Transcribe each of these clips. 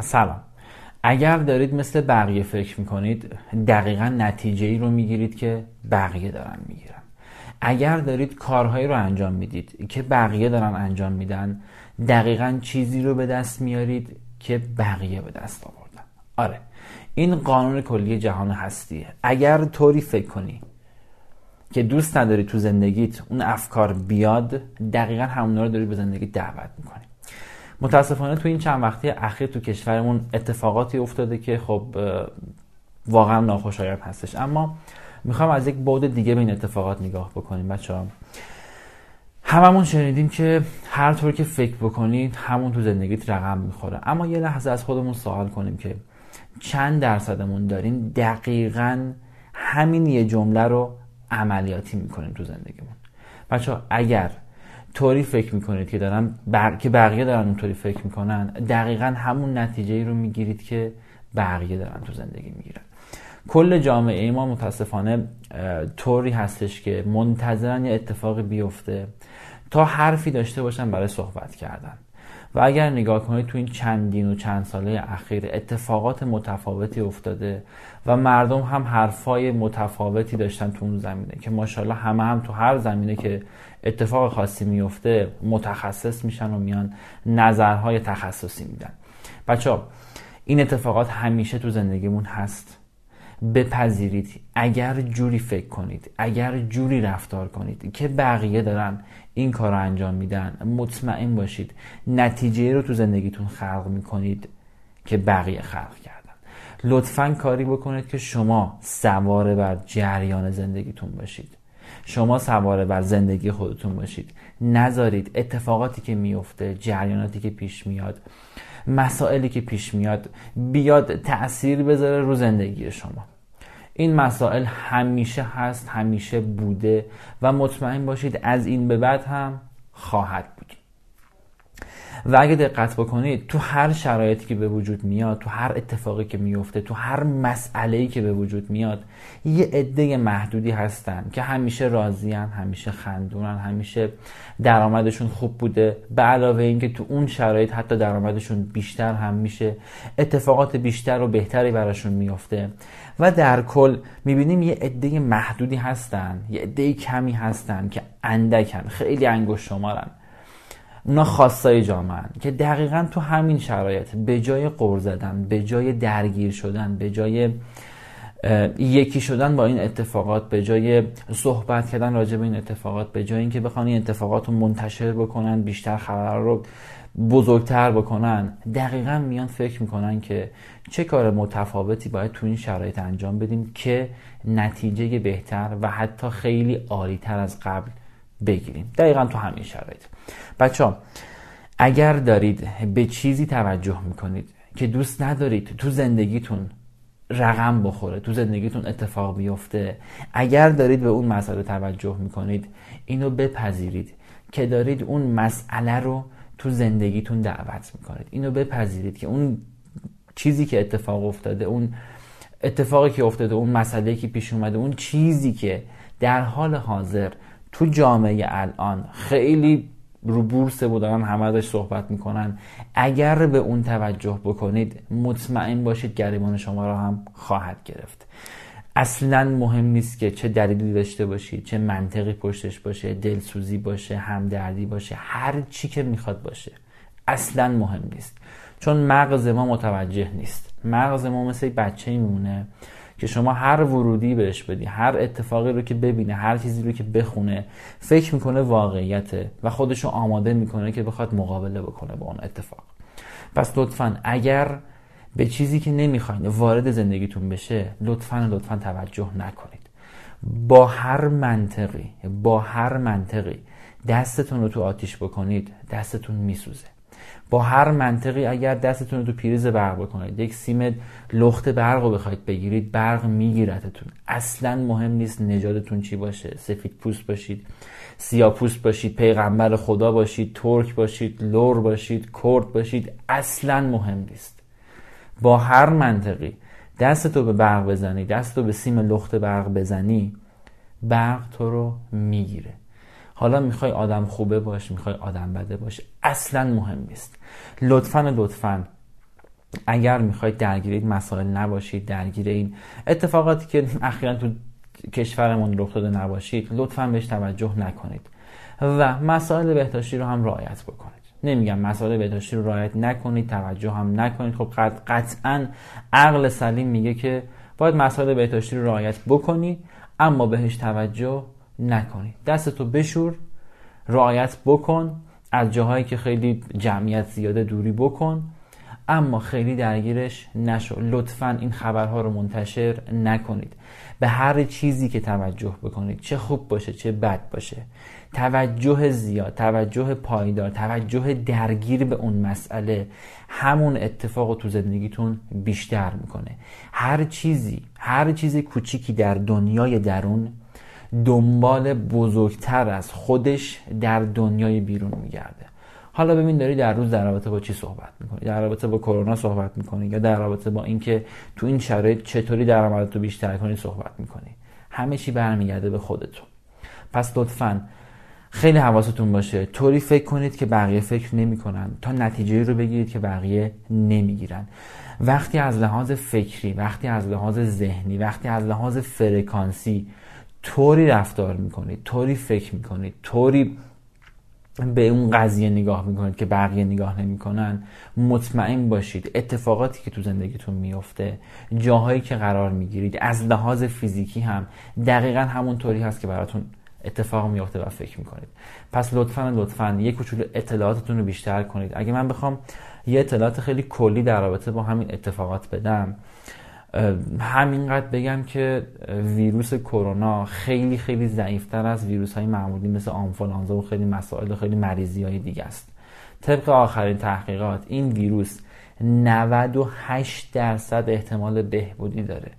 سلام. اگر دارید مثل بقیه فکر می‌کنید دقیقا نتیجه ای رو می‌گیرید که بقیه دارن می‌گیرن. اگر دارید کارهایی رو انجام می‌دید که بقیه دارن انجام میدن دقیقا چیزی رو به دست میارید که بقیه به دست آوردن. آره این قانون کلی جهان هستیه. اگر طوری فکر کنی که دوست نداری تو زندگیت اون افکار بیاد دقیقا همونا رو داری به زندگی دعوت می‌کنی. متاسفانه تو این چند وقتی اخیر تو کشورمون اتفاقاتی افتاده که خب واقعا ناخوشایند هستش. اما می‌خوام از یک بعد دیگه به این اتفاقات نگاه بکنیم بچه ها هممون شنیدیم که هر طور که فکر بکنید همون تو زندگیت رقم می‌خوره. اما یه لحظه از خودمون سوال کنیم که چند درصدمون داریم دقیقا همین یه جمله رو عملیاتی می‌کنیم تو زندگیمون؟ بچه اگر طوری فکر می‌کنید که دارن بر... که بقیه دارن اونطوری فکر می‌کنن؟ دقیقا همون نتیجه ای رو می‌گیرید که بقیه دارن تو زندگی می‌گیرن. کل جامعه ما متاسفانه طوری هستش که منتظرن یه اتفاقی بیفته تا حرفی داشته باشن برای صحبت کردن. و اگر نگاه کنید تو این چندین و چند ساله اخیر اتفاقات متفاوتی افتاده و مردم هم حرفای متفاوتی داشتن تو اون زمینه که ماشاءالله همه هم تو هر زمینه که اتفاق خاصی میفته متخصص میشن و میان نظرهای تخصصی میدن. بچه این اتفاقات همیشه تو زندگیمون هست. بپذیرید. اگر جوری فکر کنید اگر جوری رفتار کنید که بقیه دارن این کار رو انجام میدن مطمئن باشید نتیجه رو تو زندگیتون خلق می‌کنید که بقیه خلق کردن. لطفا کاری بکنید که شما سواره بر جریان زندگیتون باشید. شما سواره بر زندگی خودتون باشید. نذارید اتفاقاتی که میفته جریاناتی که پیش میاد مسائلی که پیش میاد بیاد تاثیر بذاره رو زندگی شما. این مسائل همیشه هست همیشه بوده و مطمئن باشید از این به بعد هم خواهد بود. و اگه دقت بکنید تو هر شرایطی که به وجود میاد تو هر اتفاقی که میفته تو هر مسئله که به وجود میاد یه عده محدودی هستن که همیشه راضیان همیشه خندونن همیشه درآمدشون خوب بوده. به علاوه اینکه تو اون شرایط حتی درآمدشون بیشتر هم میشه. اتفاقات بیشتر و بهتری براشون میفته و در کل می‌بینیم یه عده محدودی هستن یه عده کمی هستن که اندکن خیلی انگشت شمارن. اونا خاصای جامعه که دقیقا تو همین شرایط به جای قور زدن به جای درگیر شدن به جای یکی شدن با این اتفاقات به جای صحبت کردن راجع به این اتفاقات به جای اینکه بخوان این اتفاقات رو منتشر بکنن بیشتر خبر رو بزرگتر بکنن دقیقا میان فکر می‌کنن که چه کار متفاوتی باید تو این شرایط انجام بدیم که نتیجه بهتر و حتی خیلی عالیتر از قبل بگیریم. دقیقا تو همین شرایط. بچه ها اگر دارید به چیزی توجه می‌کنید که دوست ندارید تو زندگیتون رقم بخوره تو زندگیتون اتفاق بیفته اگر دارید به اون مسئله توجه می‌کنید اینو بپذیرید که دارید اون مسئله رو تو زندگیتون دعوت می‌کنید. اینو بپذیرید که اون چیزی که اتفاق افتاده اون اتفاقی که افتاده اون مسئله که پیش اومده اون چیزی که در حال حاضر تو جامعه الان خیلی رو بورس و دارن همه ازش صحبت می‌کنن. اگر به اون توجه بکنید مطمئن باشید گریبان شما را هم خواهد گرفت. اصلا مهم نیست که چه دلیلی داشته باشید چه منطقی پشتش باشه دلسوزی باشه همدردی باشه هر چی که می‌خواد باشه. اصلا مهم نیست. چون مغز ما متوجه نیست. مغز ما مثل بچه میمونه. که شما هر ورودی بهش بدی هر اتفاقی رو که ببینه هر چیزی رو که بخونه فکر می‌کنه واقعیته و خودشو آماده می‌کنه که بخواد مقابله بکنه با اون اتفاق. پس لطفا اگر به چیزی که نمی‌خواین وارد زندگیتون بشه لطفا لطفا توجه نکنید. با هر منطقی با هر منطقی دستتون رو تو آتیش بکنید دستتون میسوزه. با هر منطقی اگر دستتون رو تو پریز برق بکنید یک سیم لخت برق رو بخواید بگیرید برق میگیرتتون. اصلا مهم نیست نجادتون چی باشه سفید پوست باشید سیاه پوست باشید پیغمبر خدا باشید ترک باشید لور باشید کرد باشید اصلا مهم نیست. با هر منطقی دستتو به برق بزنی دستتو به سیم لخت برق بزنی برق تو رو می‌گیره. حالا می‌خوای آدم خوبه باش می‌خوای آدم بده باش اصلا مهم نیست. لطفا لطفا. اگر می‌خواید درگیر این مسائل نباشید درگیر این اتفاقاتی که اخیرا تو کشورمون رخ داده نباشید لطفا بهش توجه نکنید و مسائل بهداشتی رو هم رعایت بکنید. نمیگم مسائل بهداشتی رو رعایت نکنید توجه هم نکنید. خب قطعا عقل سلیم میگه که باید مسائل بهداشتی رو رعایت بکنی اما بهش توجه نکنی. دستتو بشور رعایت بکن از جاهایی که خیلی جمعیت زیاده دوری بکن اما خیلی درگیرش نشو. لطفا این خبرها رو منتشر نکنید. به هر چیزی که توجه بکنید چه خوب باشه چه بد باشه. توجه زیاد توجه پایدار توجه درگیر به اون مسئله همون اتفاق رو تو زندگیتون بیشتر می‌کنه. هر چیزی هر چیزی کوچیکی در دنیای درون دنبال بزرگتر از خودش در دنیای بیرون میگرده. حالا ببین داری در روز در رابطه با چی صحبت می‌کنی؟ در رابطه با کرونا صحبت می‌کنی یا در رابطه با اینکه تو این شرایط چطوری درآمدتو بیشتر کنی صحبت می‌کنی؟ همه چی برمیگرده به خودتون. پس لطفا خیلی حواستون باشه. طوری فکر کنید که بقیه فکر نمی‌کنن تا نتیجه رو بگیرید که بقیه نمی‌گیرن. وقتی از لحاظ فکری وقتی از لحاظ ذهنی وقتی از لحاظ فرکانسی طوری رفتار می‌کنید طوری فکر می‌کنید طوری به اون قضیه نگاه می‌کنید که بقیه نگاه نمی‌کنن مطمئن باشید اتفاقاتی که تو زندگیتون میفته جاهایی که قرار می‌گیرید از لحاظ فیزیکی هم دقیقا همون طوری هست که براتون اتفاق میفته و فکر می‌کنید. پس لطفا لطفا یک کوچولو اطلاعاتتون رو بیشتر کنید. اگه من بخوام یه اطلاعات خیلی کلی در رابطه با همین اتفاقات بدم همینقدر بگم که ویروس کرونا خیلی خیلی ضعیفتر از ویروس های معمولی مثل آنفولانزا و خیلی مسائل و خیلی مریضی های دیگه است. طبق آخرین تحقیقات این ویروس 98 درصد احتمال بهبودی داره.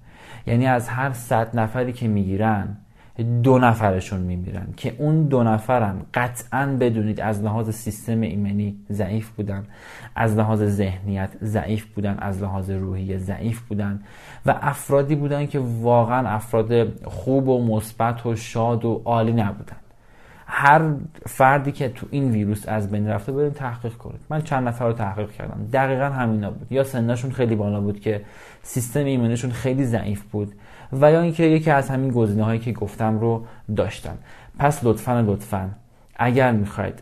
یعنی از هر 100 نفری که می‌گیرن دو نفرشون میمیرن که اون دو نفرم قطعا بدونید از لحاظ سیستم ایمنی ضعیف بودن از لحاظ ذهنیت ضعیف بودن از لحاظ روحی ضعیف بودن و افرادی بودن که واقعا افراد خوب و مثبت و شاد و عالی نبودن. هر فردی که تو این ویروس از بین رفته بریم تحقیق کنید. من چند نفر رو تحقیق کردم. دقیقا همینا بود. یا سنشون خیلی بالا بود که سیستم ایمنیشون خیلی ضعیف بود. و یا اینکه یکی از همین گزینه هایی که گفتم رو داشتن. پس لطفا لطفا اگر می‌خواید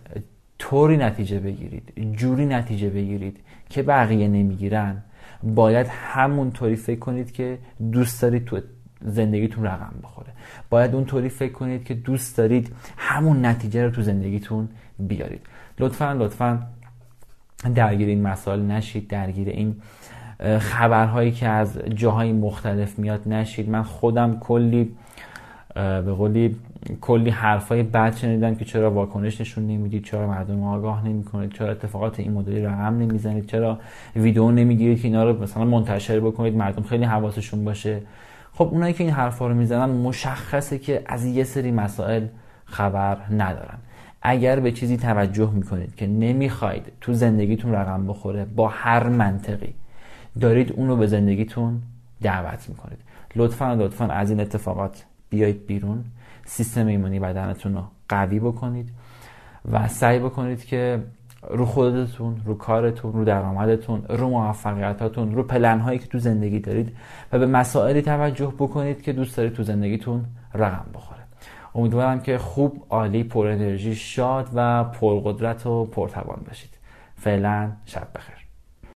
طوری نتیجه بگیرید جوری نتیجه بگیرید که بقیه نمی‌گیرن باید همون طوری فکر کنید که دوست دارید تو زندگیتون رقم بخوره. باید اون طوری فکر کنید که دوست دارید همون نتیجه رو تو زندگیتون بیارید. لطفا لطفا درگیر این مسائل نشید درگیر این خبرهایی که از جاهای مختلف میاد نشید. من خودم کلی به قولی کلی حرفای بد شنیدم که چرا واکنش نشون نمی‌دید چرا مردم آگاه نمی کنید چرا اتفاقات این مدلی رقم نمی‌زنید چرا ویدیو نمی‌گیرید که اینا رو مثلا منتشر بکنید مردم خیلی حواسشون باشه. خب اونایی که این حرفا رو می‌زنن مشخصه که از یه سری مسائل خبر ندارن. اگر به چیزی توجه می‌کنید که نمی‌خواید تو زندگیتون رقم بخوره با هر منطقی دارید اون رو به زندگیتون دعوت می‌کنید. لطفا لطفا از این اتفاقات بیایید بیرون. سیستم ایمنی بدنتون رو قوی بکنید و سعی بکنید که رو خودتون رو کارتون رو درآمدتون رو موفقیتاتون رو پلنهایی که تو زندگی دارید و به مسائلی توجه بکنید که دوست دارید تو زندگیتون رقم بخوره. امیدوارم که خوب عالی پر انرژی شاد و پرقدرت و پرتوان باشید. فعلا شب بخیر.